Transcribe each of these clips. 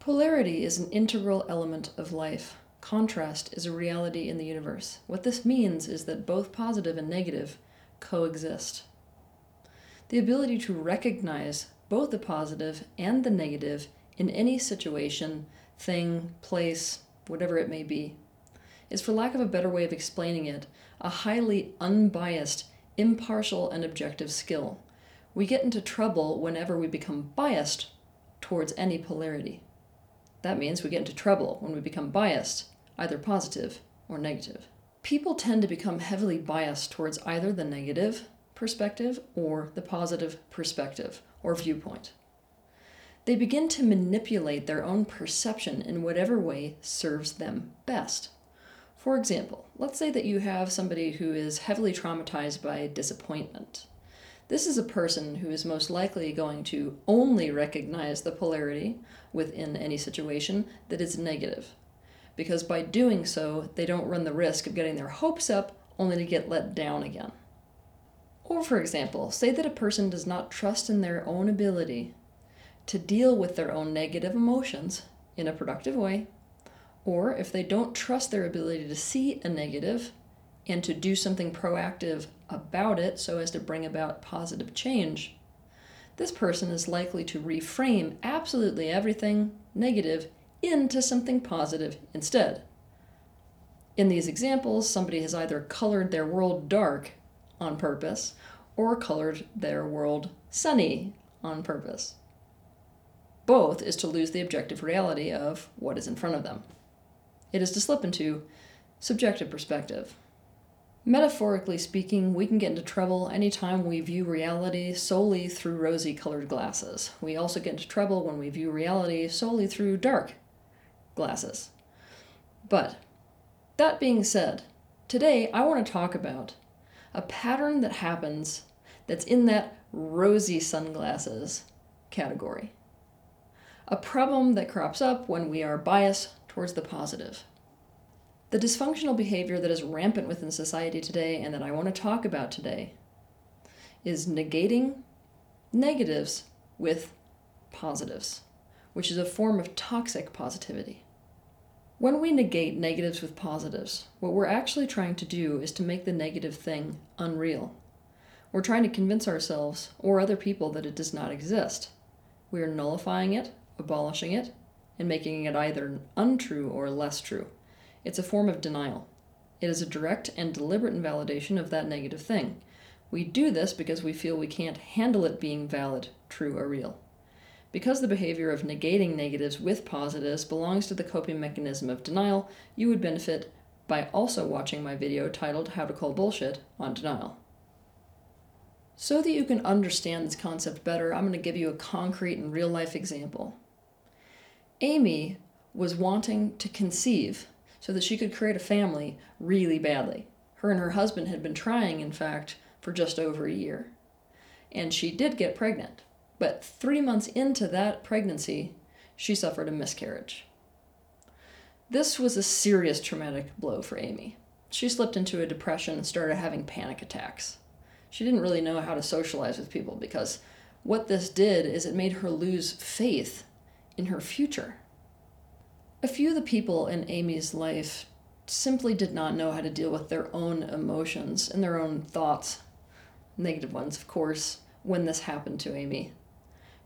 Polarity is an integral element of life. Contrast is a reality in the universe. What this means is that both positive and negative coexist. The ability to recognize both the positive and the negative in any situation, thing, place, whatever it may be, is, for lack of a better way of explaining it, a highly unbiased, impartial, and objective skill. We get into trouble whenever we become biased towards any polarity. That means we get into trouble when we become biased, either positive or negative. People tend to become heavily biased towards either the negative perspective or the positive perspective or viewpoint. They begin to manipulate their own perception in whatever way serves them best. For example, let's say that you have somebody who is heavily traumatized by disappointment. This is a person who is most likely going to only recognize the polarity within any situation that is negative. Because by doing so, they don't run the risk of getting their hopes up only to get let down again. Or, for example, say that a person does not trust in their own ability to deal with their own negative emotions in a productive way or if they don't trust their ability to see a negative and to do something proactive about it so as to bring about positive change, this person is likely to reframe absolutely everything negative into something positive instead. In these examples, somebody has either colored their world dark on purpose or colored their world sunny on purpose. Both is to lose the objective reality of what is in front of them. It is to slip into subjective perspective. Metaphorically speaking, we can get into trouble anytime we view reality solely through rosy colored glasses. We also get into trouble when we view reality solely through dark glasses. But, that being said, today I want to talk about a pattern that happens that's in that rosy sunglasses category. A problem that crops up when we are biased towards the positive. The dysfunctional behavior that is rampant within society today and that I want to talk about today is negating negatives with positives, which is a form of toxic positivity. When we negate negatives with positives, what we're actually trying to do is to make the negative thing unreal. We're trying to convince ourselves or other people that it does not exist. We are nullifying it, abolishing it, and making it either untrue or less true. It's a form of denial. It is a direct and deliberate invalidation of that negative thing. We do this because we feel we can't handle it being valid, true, or real. Because the behavior of negating negatives with positives belongs to the coping mechanism of denial, you would benefit by also watching my video titled How to Call Bullshit on Denial. So that you can understand this concept better, I'm going to give you a concrete and real life example. Amy was wanting to conceive so that she could create a family really badly. Her and her husband had been trying, in fact, for just over a year. And she did get pregnant. But three months into that pregnancy, she suffered a miscarriage. This was a serious traumatic blow for Amy. She slipped into a depression and started having panic attacks. She didn't really know how to socialize with people because what this did is it made her lose faith in her future. A few of the people in Amy's life simply did not know how to deal with their own emotions and their own thoughts, negative ones, of course, when this happened to Amy.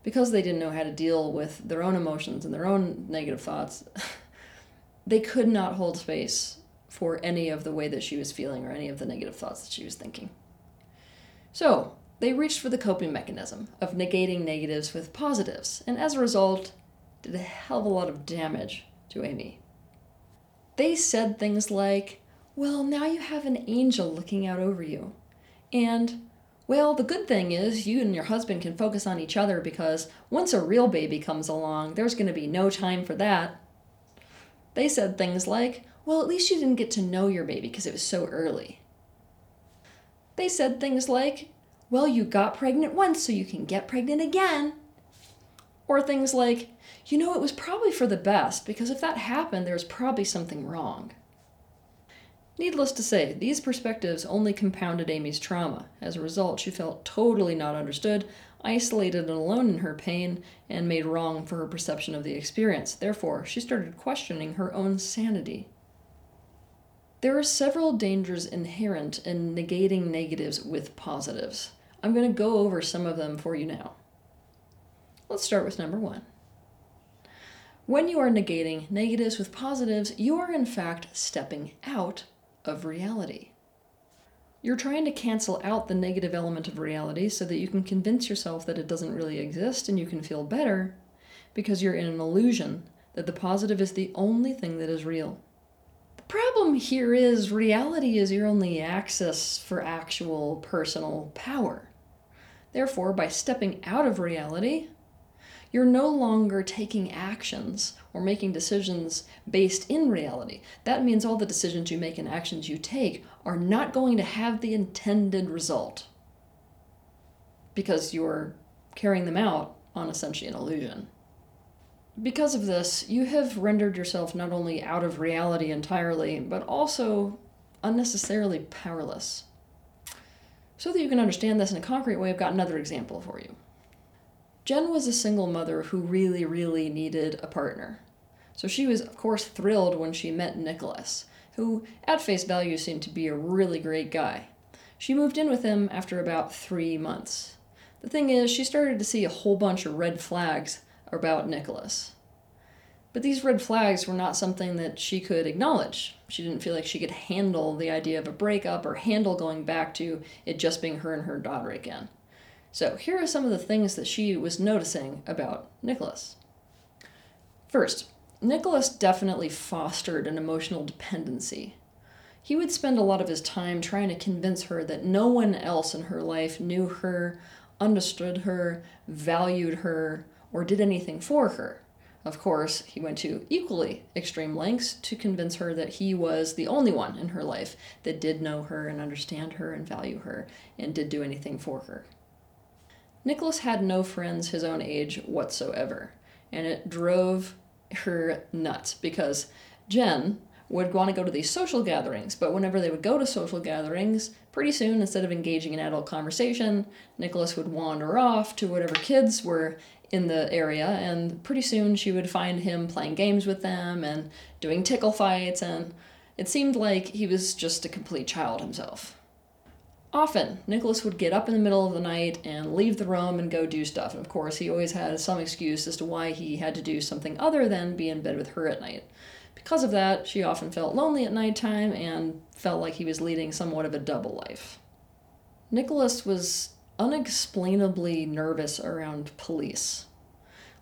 Because they didn't know how to deal with their own emotions and their own negative thoughts, they could not hold space for any of the way that she was feeling or any of the negative thoughts that she was thinking. So, they reached for the coping mechanism of negating negatives with positives, and as a result, did a hell of a lot of damage to Amy. They said things like, Well, now you have an angel looking out over you. And, Well, the good thing is you and your husband can focus on each other because once a real baby comes along, there's going to be no time for that. They said things like, Well, at least you didn't get to know your baby because it was so early. They said things like, Well, you got pregnant once, so you can get pregnant again. Or things like, you know, it was probably for the best, because if that happened, there's probably something wrong. Needless to say, these perspectives only compounded Amy's trauma. As a result, she felt totally not understood, isolated and alone in her pain, and made wrong for her perception of the experience. Therefore, she started questioning her own sanity. There are several dangers inherent in negating negatives with positives. I'm going to go over some of them for you now. Let's start with number one. When you are negating negatives with positives, you are in fact stepping out of reality. You're trying to cancel out the negative element of reality so that you can convince yourself that it doesn't really exist and you can feel better because you're in an illusion that the positive is the only thing that is real. The problem here is reality is your only access for actual personal power. Therefore, by stepping out of reality, you're no longer taking actions or making decisions based in reality. That means all the decisions you make and actions you take are not going to have the intended result because you're carrying them out on essentially an illusion. Because of this, you have rendered yourself not only out of reality entirely, but also unnecessarily powerless. So that you can understand this in a concrete way, I've got another example for you. Jen was a single mother who really, really needed a partner. So she was, of course, thrilled when she met Nicholas, who, at face value, seemed to be a really great guy. She moved in with him after about three months. The thing is, she started to see a whole bunch of red flags about Nicholas. But these red flags were not something that she could acknowledge. She didn't feel like she could handle the idea of a breakup or handle going back to it just being her and her daughter again. So here are some of the things that she was noticing about Nicholas. First, Nicholas definitely fostered an emotional dependency. He would spend a lot of his time trying to convince her that no one else in her life knew her, understood her, valued her, or did anything for her. Of course, he went to equally extreme lengths to convince her that he was the only one in her life that did know her and understand her and value her and did do anything for her. Nicholas had no friends his own age whatsoever, and it drove her nuts because Jen would want to go to these social gatherings, but whenever they would go to social gatherings, pretty soon, instead of engaging in adult conversation, Nicholas would wander off to whatever kids were in the area, and pretty soon she would find him playing games with them and doing tickle fights, and it seemed like he was just a complete child himself. Often, Nicholas would get up in the middle of the night and leave the room and go do stuff. And of course, he always had some excuse as to why he had to do something other than be in bed with her at night. Because of that, she often felt lonely at nighttime and felt like he was leading somewhat of a double life. Nicholas was unexplainably nervous around police.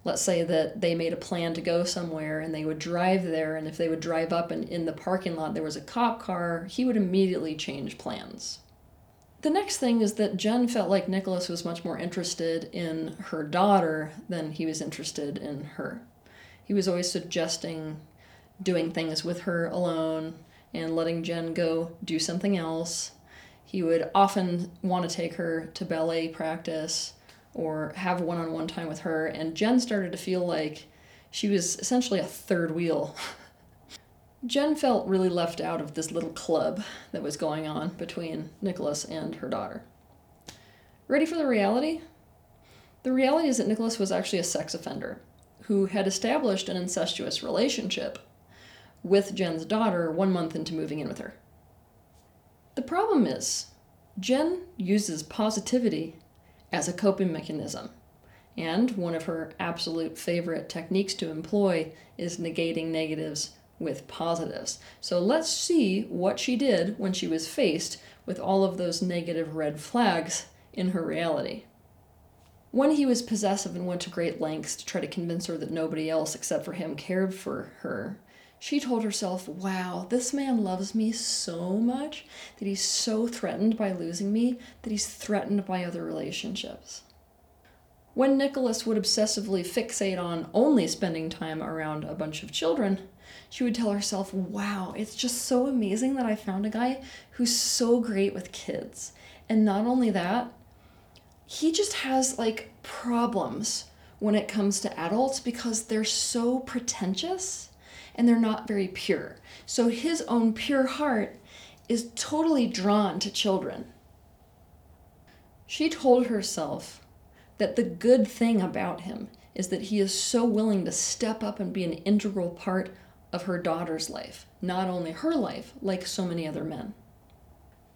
Let's say that they made a plan to go somewhere and they would drive there, and if they would drive up and in the parking lot there was a cop car, he would immediately change plans. The next thing is that Jen felt like Nicholas was much more interested in her daughter than he was interested in her. He was always suggesting doing things with her alone and letting Jen go do something else. He would often want to take her to ballet practice or have one on one time with her, and Jen started to feel like she was essentially a third wheel Jen felt really left out of this little club that was going on between Nicholas and her daughter. Ready for the reality? The reality is that Nicholas was actually a sex offender who had established an incestuous relationship with Jen's daughter one month into moving in with her. The problem is, Jen uses positivity as a coping mechanism, and one of her absolute favorite techniques to employ is negating negatives with positives. So let's see what she did when she was faced with all of those negative red flags in her reality. When he was possessive and went to great lengths to try to convince her that nobody else except for him cared for her, she told herself, Wow, this man loves me so much that he's so threatened by losing me that he's threatened by other relationships. When Nicholas would obsessively fixate on only spending time around a bunch of children, she would tell herself, wow, it's just so amazing that I found a guy who's so great with kids. And not only that, he just has like problems when it comes to adults because they're so pretentious and they're not very pure. So his own pure heart is totally drawn to children. She told herself that the good thing about him is that he is so willing to step up and be an integral part of her daughter's life, not only her life, like so many other men.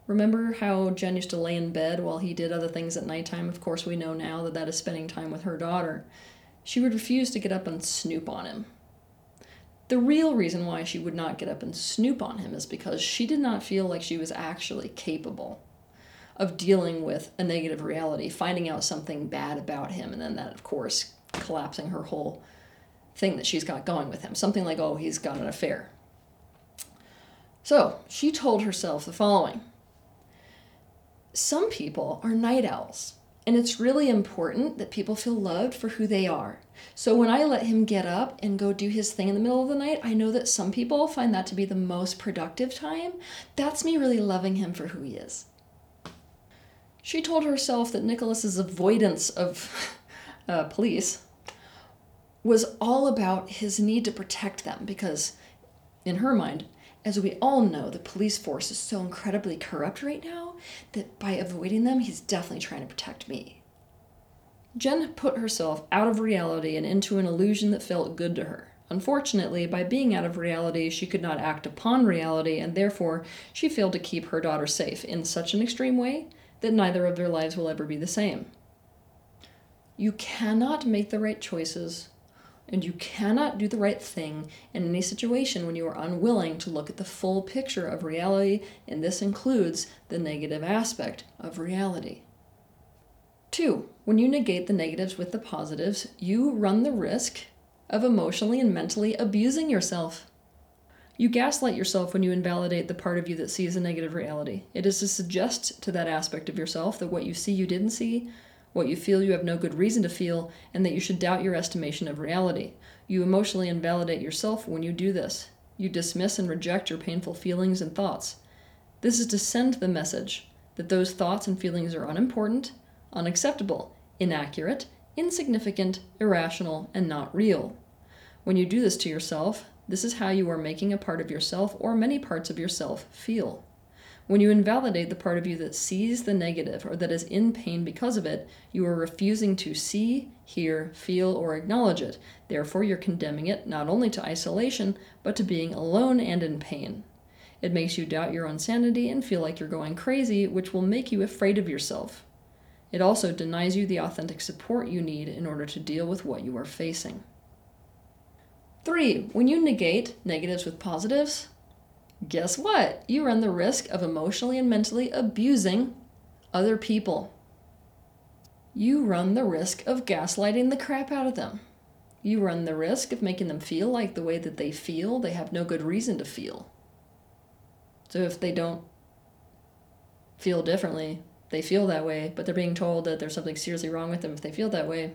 Remember how Jen used to lay in bed while he did other things at nighttime? Of course, we know now that that is spending time with her daughter. She would refuse to get up and snoop on him. The real reason why she would not get up and snoop on him is because she did not feel like she was actually capable of dealing with a negative reality, finding out something bad about him, and then that, of course, collapsing her whole thing that she's got going with him. Something like, oh, he's got an affair. So she told herself the following Some people are night owls. And it's really important that people feel loved for who they are. So when I let him get up and go do his thing in the middle of the night, I know that some people find that to be the most productive time. That's me really loving him for who he is. She told herself that Nicholas's avoidance of uh, police was all about his need to protect them because, in her mind, as we all know, the police force is so incredibly corrupt right now that by avoiding them, he's definitely trying to protect me. Jen put herself out of reality and into an illusion that felt good to her. Unfortunately, by being out of reality, she could not act upon reality, and therefore she failed to keep her daughter safe in such an extreme way that neither of their lives will ever be the same. You cannot make the right choices and you cannot do the right thing in any situation when you are unwilling to look at the full picture of reality, and this includes the negative aspect of reality. Two, when you negate the negatives with the positives, you run the risk of emotionally and mentally abusing yourself. You gaslight yourself when you invalidate the part of you that sees a negative reality. It is to suggest to that aspect of yourself that what you see you didn't see, what you feel you have no good reason to feel, and that you should doubt your estimation of reality. You emotionally invalidate yourself when you do this. You dismiss and reject your painful feelings and thoughts. This is to send the message that those thoughts and feelings are unimportant, unacceptable, inaccurate, insignificant, irrational, and not real. When you do this to yourself, this is how you are making a part of yourself or many parts of yourself feel. When you invalidate the part of you that sees the negative or that is in pain because of it, you are refusing to see, hear, feel, or acknowledge it. Therefore, you're condemning it not only to isolation, but to being alone and in pain. It makes you doubt your own sanity and feel like you're going crazy, which will make you afraid of yourself. It also denies you the authentic support you need in order to deal with what you are facing. Three, when you negate negatives with positives, guess what? You run the risk of emotionally and mentally abusing other people. You run the risk of gaslighting the crap out of them. You run the risk of making them feel like the way that they feel, they have no good reason to feel. So if they don't feel differently, they feel that way, but they're being told that there's something seriously wrong with them if they feel that way.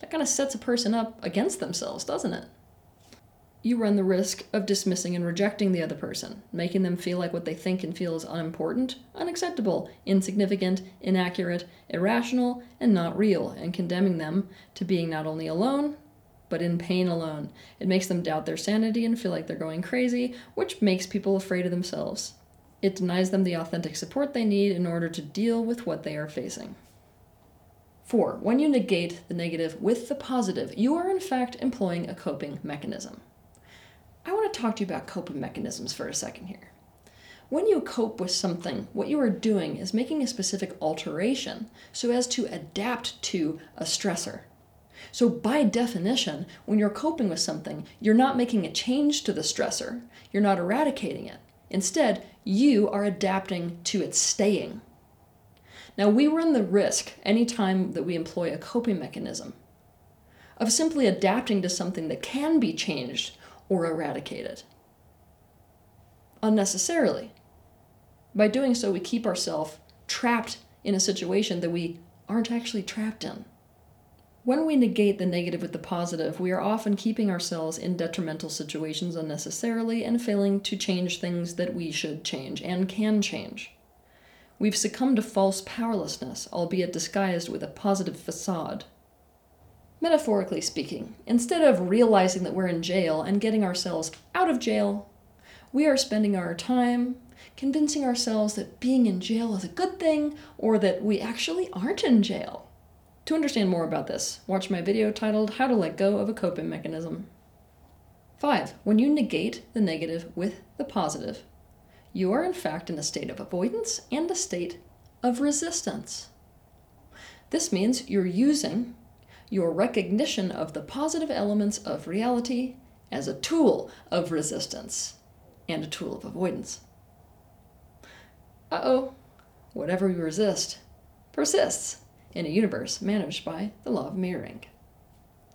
That kind of sets a person up against themselves, doesn't it? You run the risk of dismissing and rejecting the other person, making them feel like what they think and feel is unimportant, unacceptable, insignificant, inaccurate, irrational, and not real, and condemning them to being not only alone, but in pain alone. It makes them doubt their sanity and feel like they're going crazy, which makes people afraid of themselves. It denies them the authentic support they need in order to deal with what they are facing. 4. When you negate the negative with the positive, you are in fact employing a coping mechanism. I want to talk to you about coping mechanisms for a second here. When you cope with something, what you are doing is making a specific alteration so as to adapt to a stressor. So, by definition, when you're coping with something, you're not making a change to the stressor, you're not eradicating it. Instead, you are adapting to its staying. Now, we run the risk anytime that we employ a coping mechanism of simply adapting to something that can be changed or eradicate it unnecessarily. By doing so, we keep ourselves trapped in a situation that we aren't actually trapped in. When we negate the negative with the positive, we are often keeping ourselves in detrimental situations unnecessarily and failing to change things that we should change and can change. We've succumbed to false powerlessness, albeit disguised with a positive facade. Metaphorically speaking, instead of realizing that we're in jail and getting ourselves out of jail, we are spending our time convincing ourselves that being in jail is a good thing or that we actually aren't in jail. To understand more about this, watch my video titled How to Let Go of a Coping Mechanism. 5. When you negate the negative with the positive, you are in fact in a state of avoidance and a state of resistance. This means you're using your recognition of the positive elements of reality as a tool of resistance and a tool of avoidance. Uh oh, whatever we resist persists in a universe managed by the law of mirroring.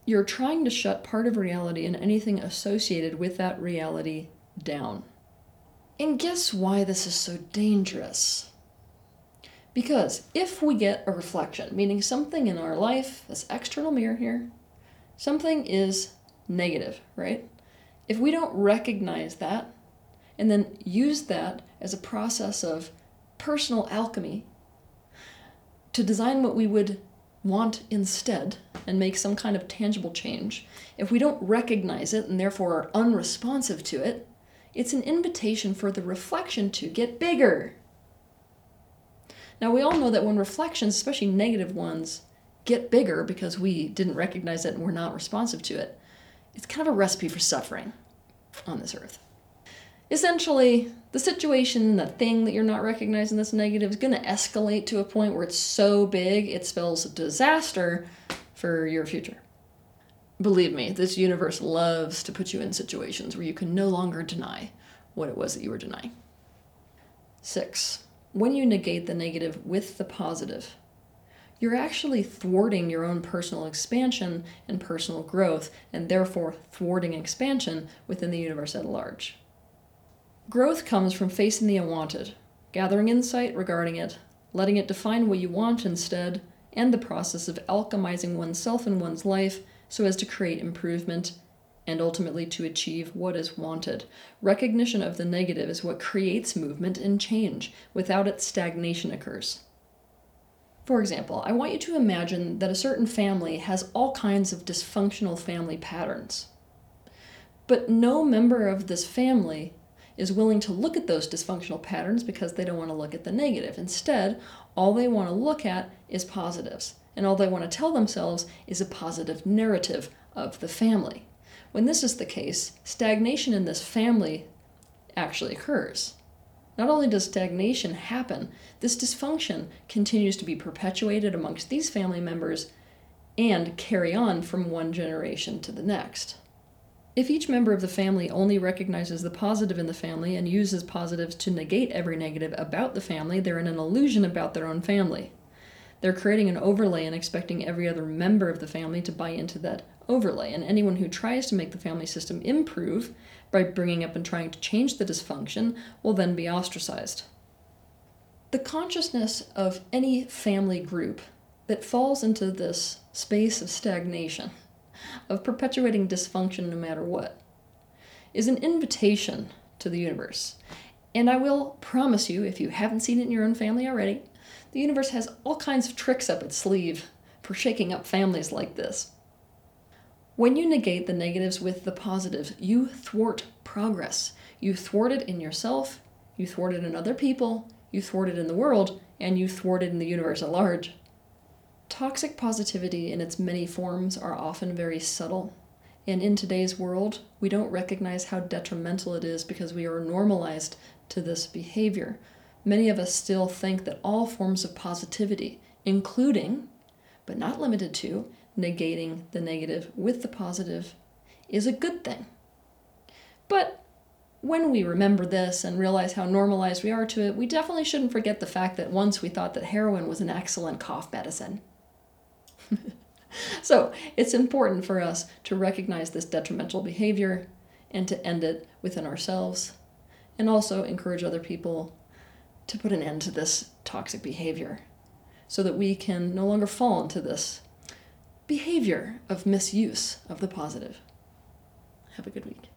You're trying to shut part of reality and anything associated with that reality down. And guess why this is so dangerous? Because if we get a reflection, meaning something in our life, this external mirror here, something is negative, right? If we don't recognize that and then use that as a process of personal alchemy to design what we would want instead and make some kind of tangible change, if we don't recognize it and therefore are unresponsive to it, it's an invitation for the reflection to get bigger. Now, we all know that when reflections, especially negative ones, get bigger because we didn't recognize it and we're not responsive to it, it's kind of a recipe for suffering on this earth. Essentially, the situation, the thing that you're not recognizing that's negative is going to escalate to a point where it's so big it spells disaster for your future. Believe me, this universe loves to put you in situations where you can no longer deny what it was that you were denying. Six, when you negate the negative with the positive, you're actually thwarting your own personal expansion and personal growth, and therefore thwarting expansion within the universe at large. Growth comes from facing the unwanted, gathering insight regarding it, letting it define what you want instead, and the process of alchemizing oneself and one's life so as to create improvement and ultimately to achieve what is wanted. Recognition of the negative is what creates movement and change. Without it, stagnation occurs. For example, I want you to imagine that a certain family has all kinds of dysfunctional family patterns. But no member of this family is willing to look at those dysfunctional patterns because they don't want to look at the negative. Instead, all they want to look at is positives. And all they want to tell themselves is a positive narrative of the family. When this is the case, stagnation in this family actually occurs. Not only does stagnation happen, this dysfunction continues to be perpetuated amongst these family members and carry on from one generation to the next. If each member of the family only recognizes the positive in the family and uses positives to negate every negative about the family, they're in an illusion about their own family. They're creating an overlay and expecting every other member of the family to buy into that overlay, and anyone who tries to make the family system improve by bringing up and trying to change the dysfunction will then be ostracized. The consciousness of any family group that falls into this space of stagnation, of perpetuating dysfunction no matter what, is an invitation to the universe. And I will promise you, if you haven't seen it in your own family already, the universe has all kinds of tricks up its sleeve for shaking up families like this. When you negate the negatives with the positives, you thwart progress. You thwart it in yourself, you thwart it in other people, you thwart it in the world, and you thwart it in the universe at large. Toxic positivity in its many forms are often very subtle. And in today's world, we don't recognize how detrimental it is because we are normalized to this behavior. Many of us still think that all forms of positivity, including, but not limited to, negating the negative with the positive is a good thing. But when we remember this and realize how normalized we are to it, we definitely shouldn't forget the fact that once we thought that heroin was an excellent cough medicine. so it's important for us to recognize this detrimental behavior and to end it within ourselves, and also encourage other people to put an end to this toxic behavior so that we can no longer fall into this behavior of misuse of the positive. Have a good week.